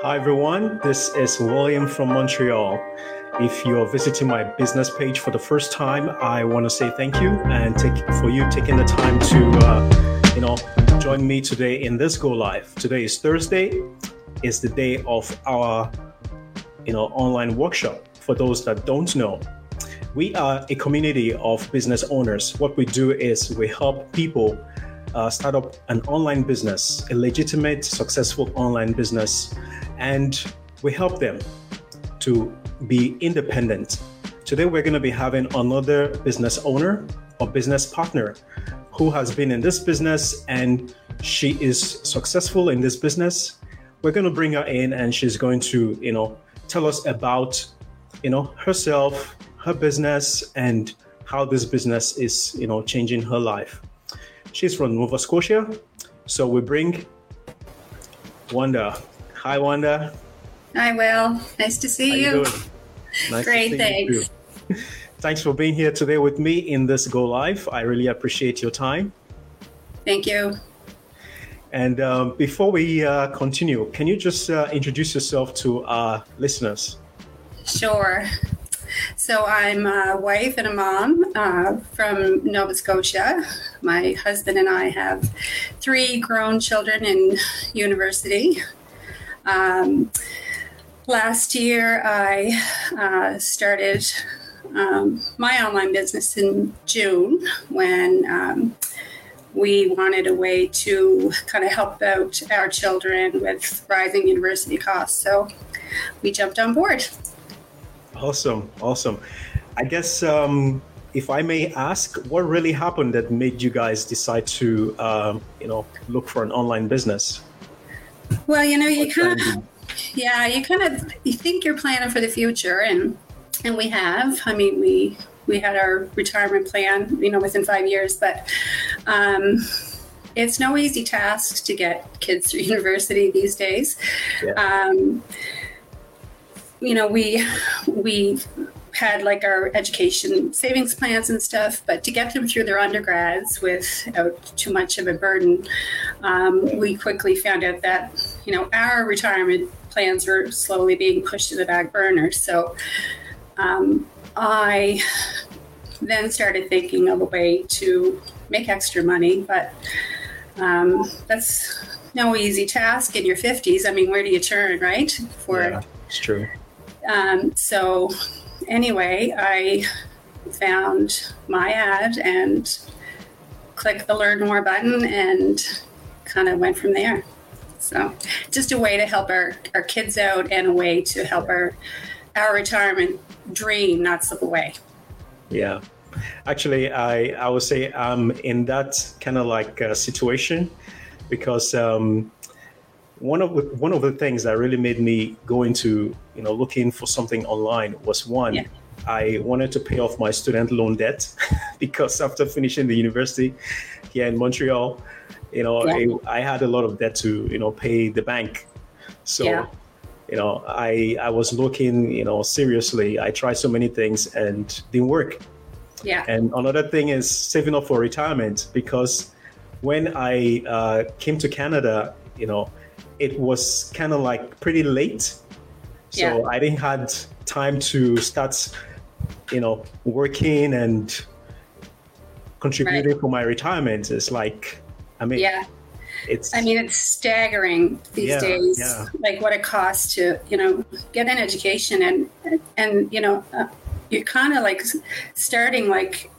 Hi, everyone. This is William from Montreal. If you're visiting my business page for the first time, I want to say thank you and take for you taking the time to, uh, you know, join me today in this go live. Today is Thursday. It's the day of our, you know, online workshop. For those that don't know, we are a community of business owners. What we do is we help people uh, start up an online business, a legitimate, successful online business, and we help them to be independent. Today, we're going to be having another business owner or business partner who has been in this business and she is successful in this business. We're going to bring her in and she's going to, you know, tell us about, you know, herself, her business, and how this business is, you know, changing her life. She's from Nova Scotia. So we bring Wanda. Hi, Wanda. Hi, Will. Nice to see How you. you nice Great, thanks. You thanks for being here today with me in this Go Live. I really appreciate your time. Thank you. And um, before we uh, continue, can you just uh, introduce yourself to our listeners? Sure. So I'm a wife and a mom uh, from Nova Scotia. My husband and I have three grown children in university. Um, last year, I uh, started um, my online business in June when um, we wanted a way to kind of help out our children with rising university costs. So we jumped on board. Awesome, awesome. I guess um, if I may ask, what really happened that made you guys decide to, um, you know, look for an online business? Well, you know, you kind of, yeah, you kind of, you think you're planning for the future, and and we have. I mean, we we had our retirement plan, you know, within five years, but. Um, it's no easy task to get kids through university these days. Yeah. Um, you know, we we had like our education savings plans and stuff, but to get them through their undergrads without too much of a burden, um, we quickly found out that you know our retirement plans were slowly being pushed to the back burner. So um, I then started thinking of a way to make extra money, but um, that's no easy task in your 50s. I mean, where do you turn, right? For yeah, it's true. Um, so, anyway, I found my ad and clicked the learn more button and kind of went from there. So, just a way to help our, our kids out and a way to help our our retirement dream not slip away. Yeah. Actually, I, I would say I'm in that kind of like uh, situation because um, one of the, one of the things that really made me go into you know looking for something online was one yeah. I wanted to pay off my student loan debt because after finishing the university here in Montreal, you know yeah. I, I, had a lot of debt to you know pay the bank. So yeah. you know I I was looking you know seriously. I tried so many things and didn't work. Yeah. And another thing is saving up for retirement because when I uh, came to Canada, you know, it was kind of like pretty late. So yeah. I didn't had time to start, you know, working and contributing right. for my retirement. It's like, I mean, yeah. It's, I mean, it's staggering these yeah, days, yeah. like what it costs to, you know, get an education and, and, you know, uh, you're kind of like starting like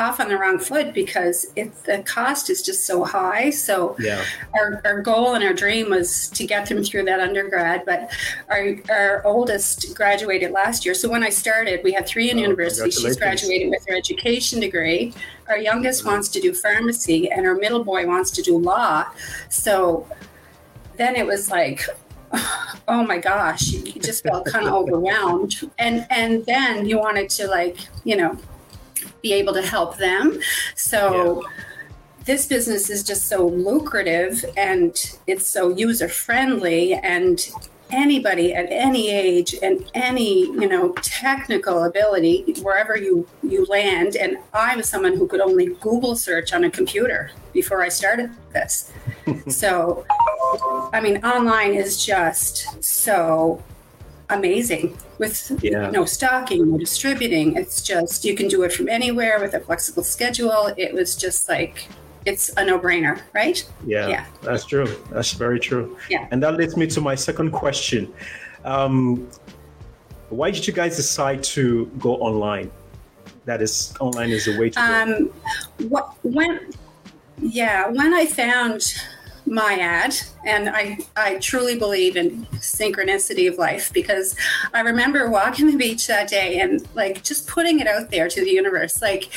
off on the wrong foot because it, the cost is just so high. So yeah. our, our goal and our dream was to get them through that undergrad, but our, our oldest graduated last year. So when I started, we had three in oh, university. She's graduated with her education degree. Our youngest wants to do pharmacy and our middle boy wants to do law. So then it was like, oh my gosh, you just felt kind of overwhelmed. And, and then you wanted to like, you know, be able to help them. So yeah. this business is just so lucrative and it's so user friendly and anybody at any age and any you know technical ability wherever you you land and i was someone who could only google search on a computer before i started this so i mean online is just so amazing with Yeah. no stocking no distributing it's just you can do it from anywhere with a flexible schedule it was just like it's a no-brainer right Yeah, Yeah. that's true. That's very true. Yeah. And that leads me to my second question. Um, why did you guys decide to go online? That is, online is the way to go. Um, what when? Yeah, when I found my ad, and I I truly believe in synchronicity of life because I remember walking the beach that day and like just putting it out there to the universe, like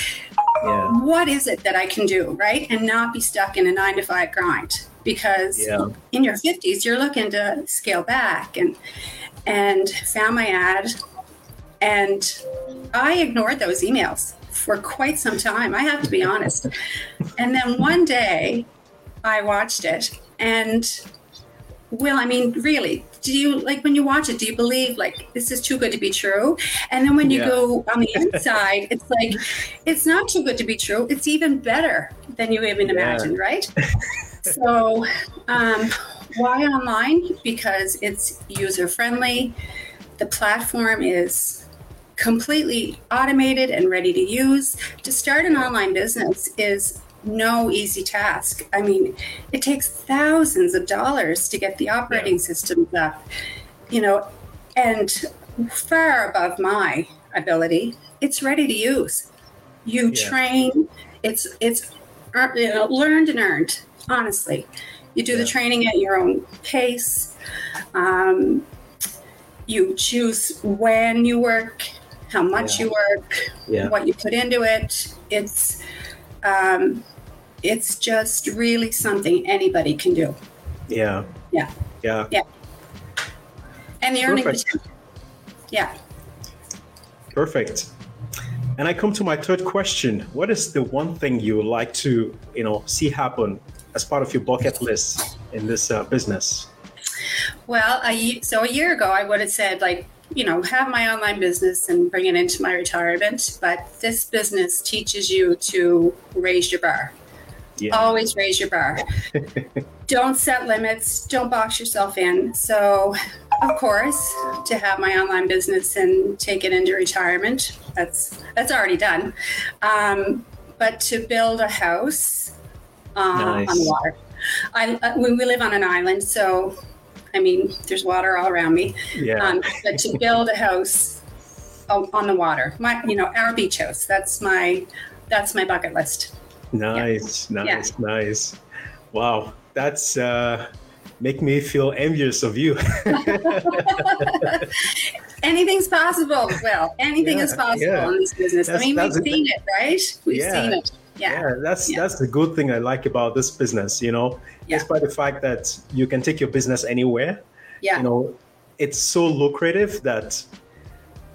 yeah. what is it that I can do, right, and not be stuck in a nine to five grind because Yeah. in your fifties you're looking to scale back and and found my ad and I ignored those emails for quite some time. I have to be honest. And then one day I watched it and well, I mean, really, do you like when you watch it, do you believe like this is too good to be true? And then when you Yeah. go on the inside, it's like it's not too good to be true. It's even better than you even Yeah. imagined, right? so, um, why online? Because it's user friendly. The platform is completely automated and ready to use. To start an online business is no easy task. I mean, it takes thousands of dollars to get the operating systems up, you know, and far above my ability. It's ready to use. You Yeah. train. It's it's you know, learned and earned. Honestly, you do the training at your own pace. Um, you choose when you work, how much Yeah. you work, Yeah. what you put into it. It's um, it's just really something anybody can do. Yeah. Yeah. Yeah. Yeah. And the earning Perfect. potential. Yeah. Perfect. And I come to my third question. What is the one thing you would like to, you know, see happen as part of your bucket list in this uh, business? Well, ye- so a year ago, I would have said, like, you know, have my online business and bring it into my retirement. But this business teaches you to raise your bar. Yeah. Always raise your bar. don't set limits. Don't box yourself in. So, of course, to have my online business and take it into retirement, that's that's already done. Um, but to build a house uh, on the water, I uh, we, we live on an island, so I mean, there's water all around me. Yeah. Um, but to build a house on the water, my you know our beach house. That's my that's my bucket list. Nice, nice, nice. Wow, that's uh, make me feel envious of you. Anything's possible. Well, anything is possible yeah. in this business. I mean, we've seen it, right? We've Yeah. seen it. Yeah. yeah, that's Yeah. that's the good thing I like about this business. You know, Yeah. despite the fact that you can take your business anywhere, Yeah. you know, it's so lucrative that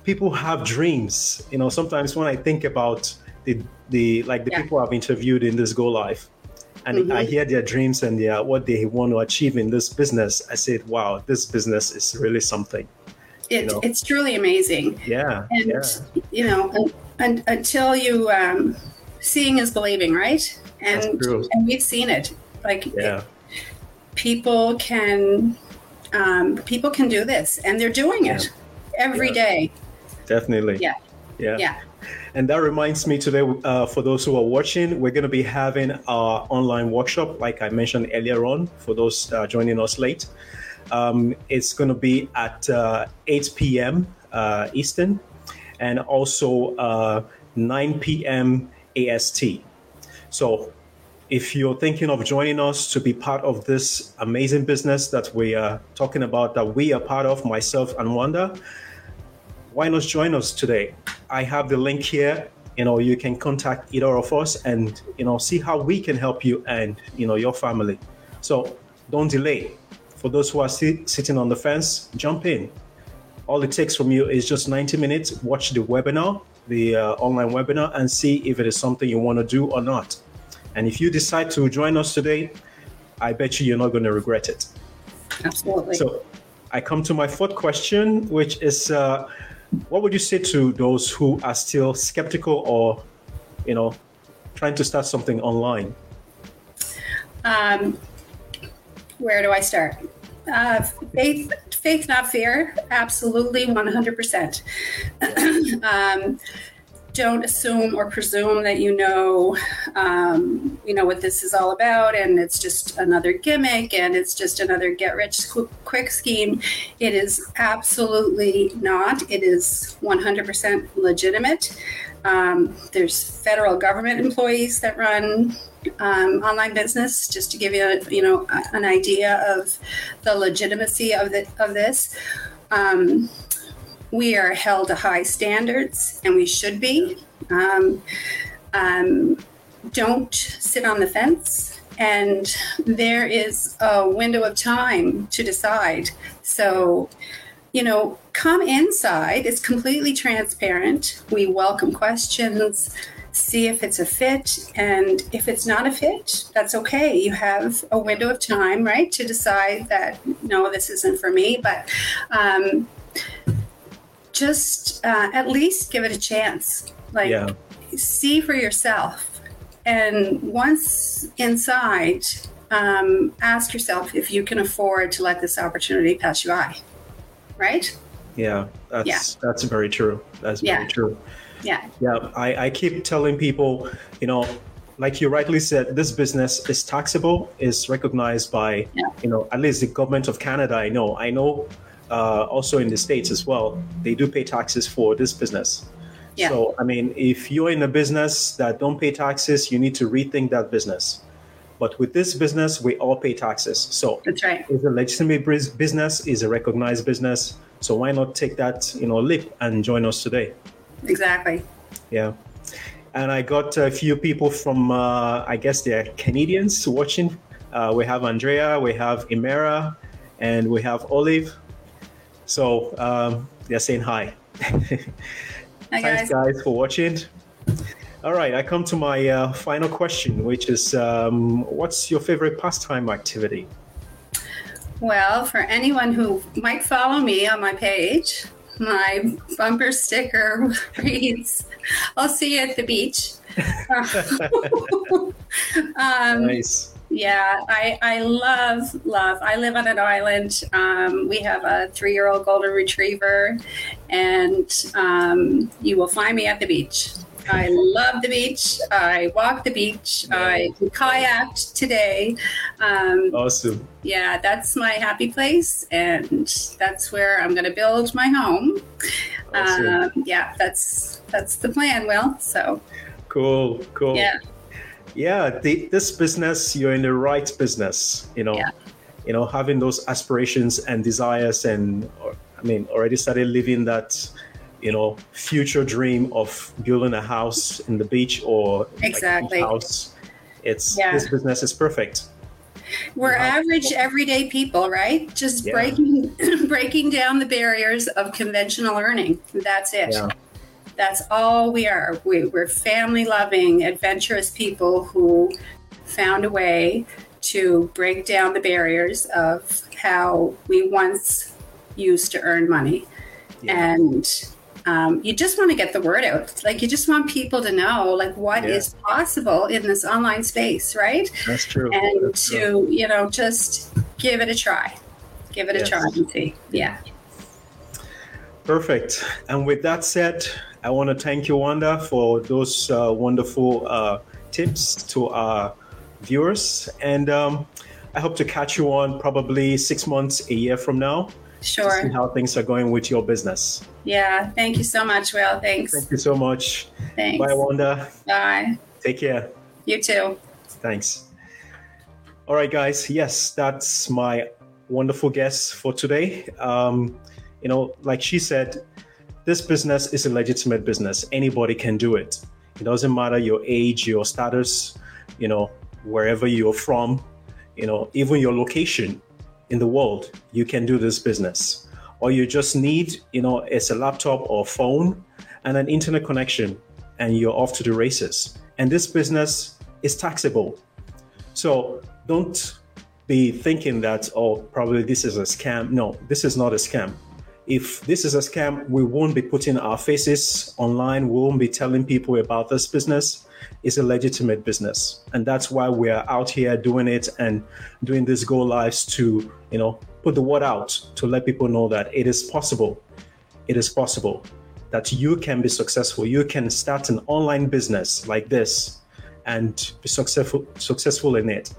people have dreams. You know, sometimes when I think about the the like the Yeah. people I've interviewed in this Go Live, and Mhm. I hear their dreams and their what they want to achieve in this business, I said, "Wow, this business is really something." it, know. It's truly amazing. Yeah, And, yeah, you know, and, and until you, um, seeing is believing, right? And, and we've seen it. Like, yeah, people can um, people can do this and they're doing it every Yeah. day. definitely. Yeah. yeah. Yeah. And that reminds me today, uh, for those who are watching, we're going to be having our online workshop, like I mentioned earlier on, for those uh, joining us late. Um, it's going to be at uh, 8 p.m. Uh, Eastern and also uh, 9 p.m. AST. So if you're thinking of joining us to be part of this amazing business that we are talking about, that we are part of, myself and Wanda, why not join us today? I have the link here. You know, you can contact either of us and you know see how we can help you and you know your family. So don't delay. For those who are sit- sitting on the fence, jump in. All it takes from you is just 90 minutes. Watch the webinar, the uh, online webinar, and see if it is something you want to do or not. And if you decide to join us today, I bet you you're not going to regret it. Absolutely. So, I come to my fourth question, which is uh, what would you say to those who are still skeptical or, you know, trying to start something online? Um, where do I start? Uh, faith, faith, not fear. Absolutely, one hundred percent. Um, don't assume or presume that you know, um, you know what this is all about, and it's just another gimmick, and it's just another get-rich quick scheme. It is absolutely not. It is 100% legitimate. Um, there's federal government employees that run um, online business, just to give you, a, you know, an idea of the legitimacy of the, of this. We are held to high standards, and we should be. Um, um, don't sit on the fence. And there is a window of time to decide. So, you know, come inside. It's completely transparent. We welcome questions, see if it's a fit. And if it's not a fit, that's okay. You have a window of time, right, to decide that, no, this isn't for me. But, um, just uh, at least give it a chance. Like, yeah. see for yourself. And once inside, um, ask yourself if you can afford to let this opportunity pass you by. Right? Yeah, that's yeah. that's very true. That's very true. Yeah. Yeah. I, I keep telling people, you know, like you rightly said, this business is taxable, is recognized by, yeah. you know, at least the government of Canada. I know. I know uh, also in the States as well, they do pay taxes for this business. Yeah. So, I mean, if you're in a business that don't pay taxes, you need to rethink that business. But with this business, we all pay taxes. So that's right. It's a legitimate business, is a recognized business. So why not take that, you know, leap and join us today? Exactly. Yeah. And I got a few people from, uh, I guess they're Canadians watching. Uh, we have Andrea, we have Imera, and we have Olive. So um, they're saying hi. hi Thanks, guys, for watching. All right, I come to my uh, final question, which is um, what's your favorite pastime activity? Well, for anyone who might follow me on my page, my bumper sticker reads, I'll see you at the beach. um, nice. Yeah, I, I love, love. I live on an island. Um, we have a three year old golden retriever, and um, you will find me at the beach. I love the beach. I walk the beach. I kayaked today. Um, awesome. Yeah, that's my happy place, and that's where I'm going to build my home. Awesome. Um, yeah, that's that's the plan. Will so. Cool. Cool. Yeah yeah the, this business you're in the right business you know yeah. you know having those aspirations and desires and i mean already started living that you know future dream of building a house in the beach or exactly like house it's yeah. this business is perfect we're average everyday people right just yeah. breaking breaking down the barriers of conventional earning that's it yeah. That's all we are. We, we're family loving, adventurous people who found a way to break down the barriers of how we once used to earn money. Yeah. And um, you just want to get the word out. Like you just want people to know like what yeah. is possible in this online space, right? That's true. And That's to, true. you know, just give it a try. Give it yes. a try and see. Yeah. Perfect. And with that said, I want to thank you, Wanda, for those uh, wonderful uh, tips to our viewers. And um, I hope to catch you on probably six months, a year from now. Sure. see how things are going with your business. Yeah. Thank you so much, Will. Thanks. Thank you so much. Thanks. Bye, Wanda. Bye. Take care. You too. Thanks. All right, guys. Yes, that's my wonderful guest for today. Um, you know, like she said, this business is a legitimate business. Anybody can do it. It doesn't matter your age, your status, you know, wherever you're from, you know, even your location in the world, you can do this business. All you just need, you know, is a laptop or phone and an internet connection, and you're off to the races. And this business is taxable. So don't be thinking that, oh, probably this is a scam. No, this is not a scam. If this is a scam, we won't be putting our faces online. We won't be telling people about this business. It's a legitimate business. And that's why we're out here doing it and doing these go lives to, you know, put the word out to let people know that it is possible. It is possible that you can be successful. You can start an online business like this and be successful successful in it.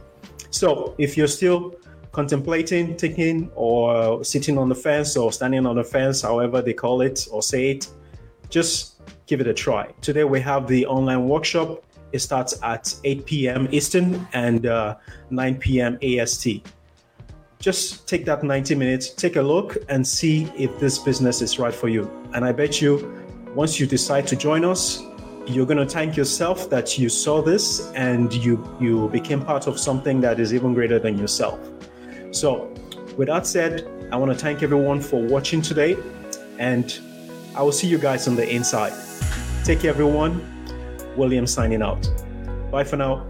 So if you're still contemplating taking or sitting on the fence or standing on the fence, however they call it or say it, just give it a try. Today we have the online workshop. It starts at 8 p.m. Eastern and uh, 9 p.m. AST. Just take that 90 minutes, take a look, and see if this business is right for you. And I bet you, once you decide to join us, you're going to thank yourself that you saw this and you you became part of something that is even greater than yourself. So, with that said, I want to thank everyone for watching today and I will see you guys on the inside. Take care everyone. William signing out. Bye for now.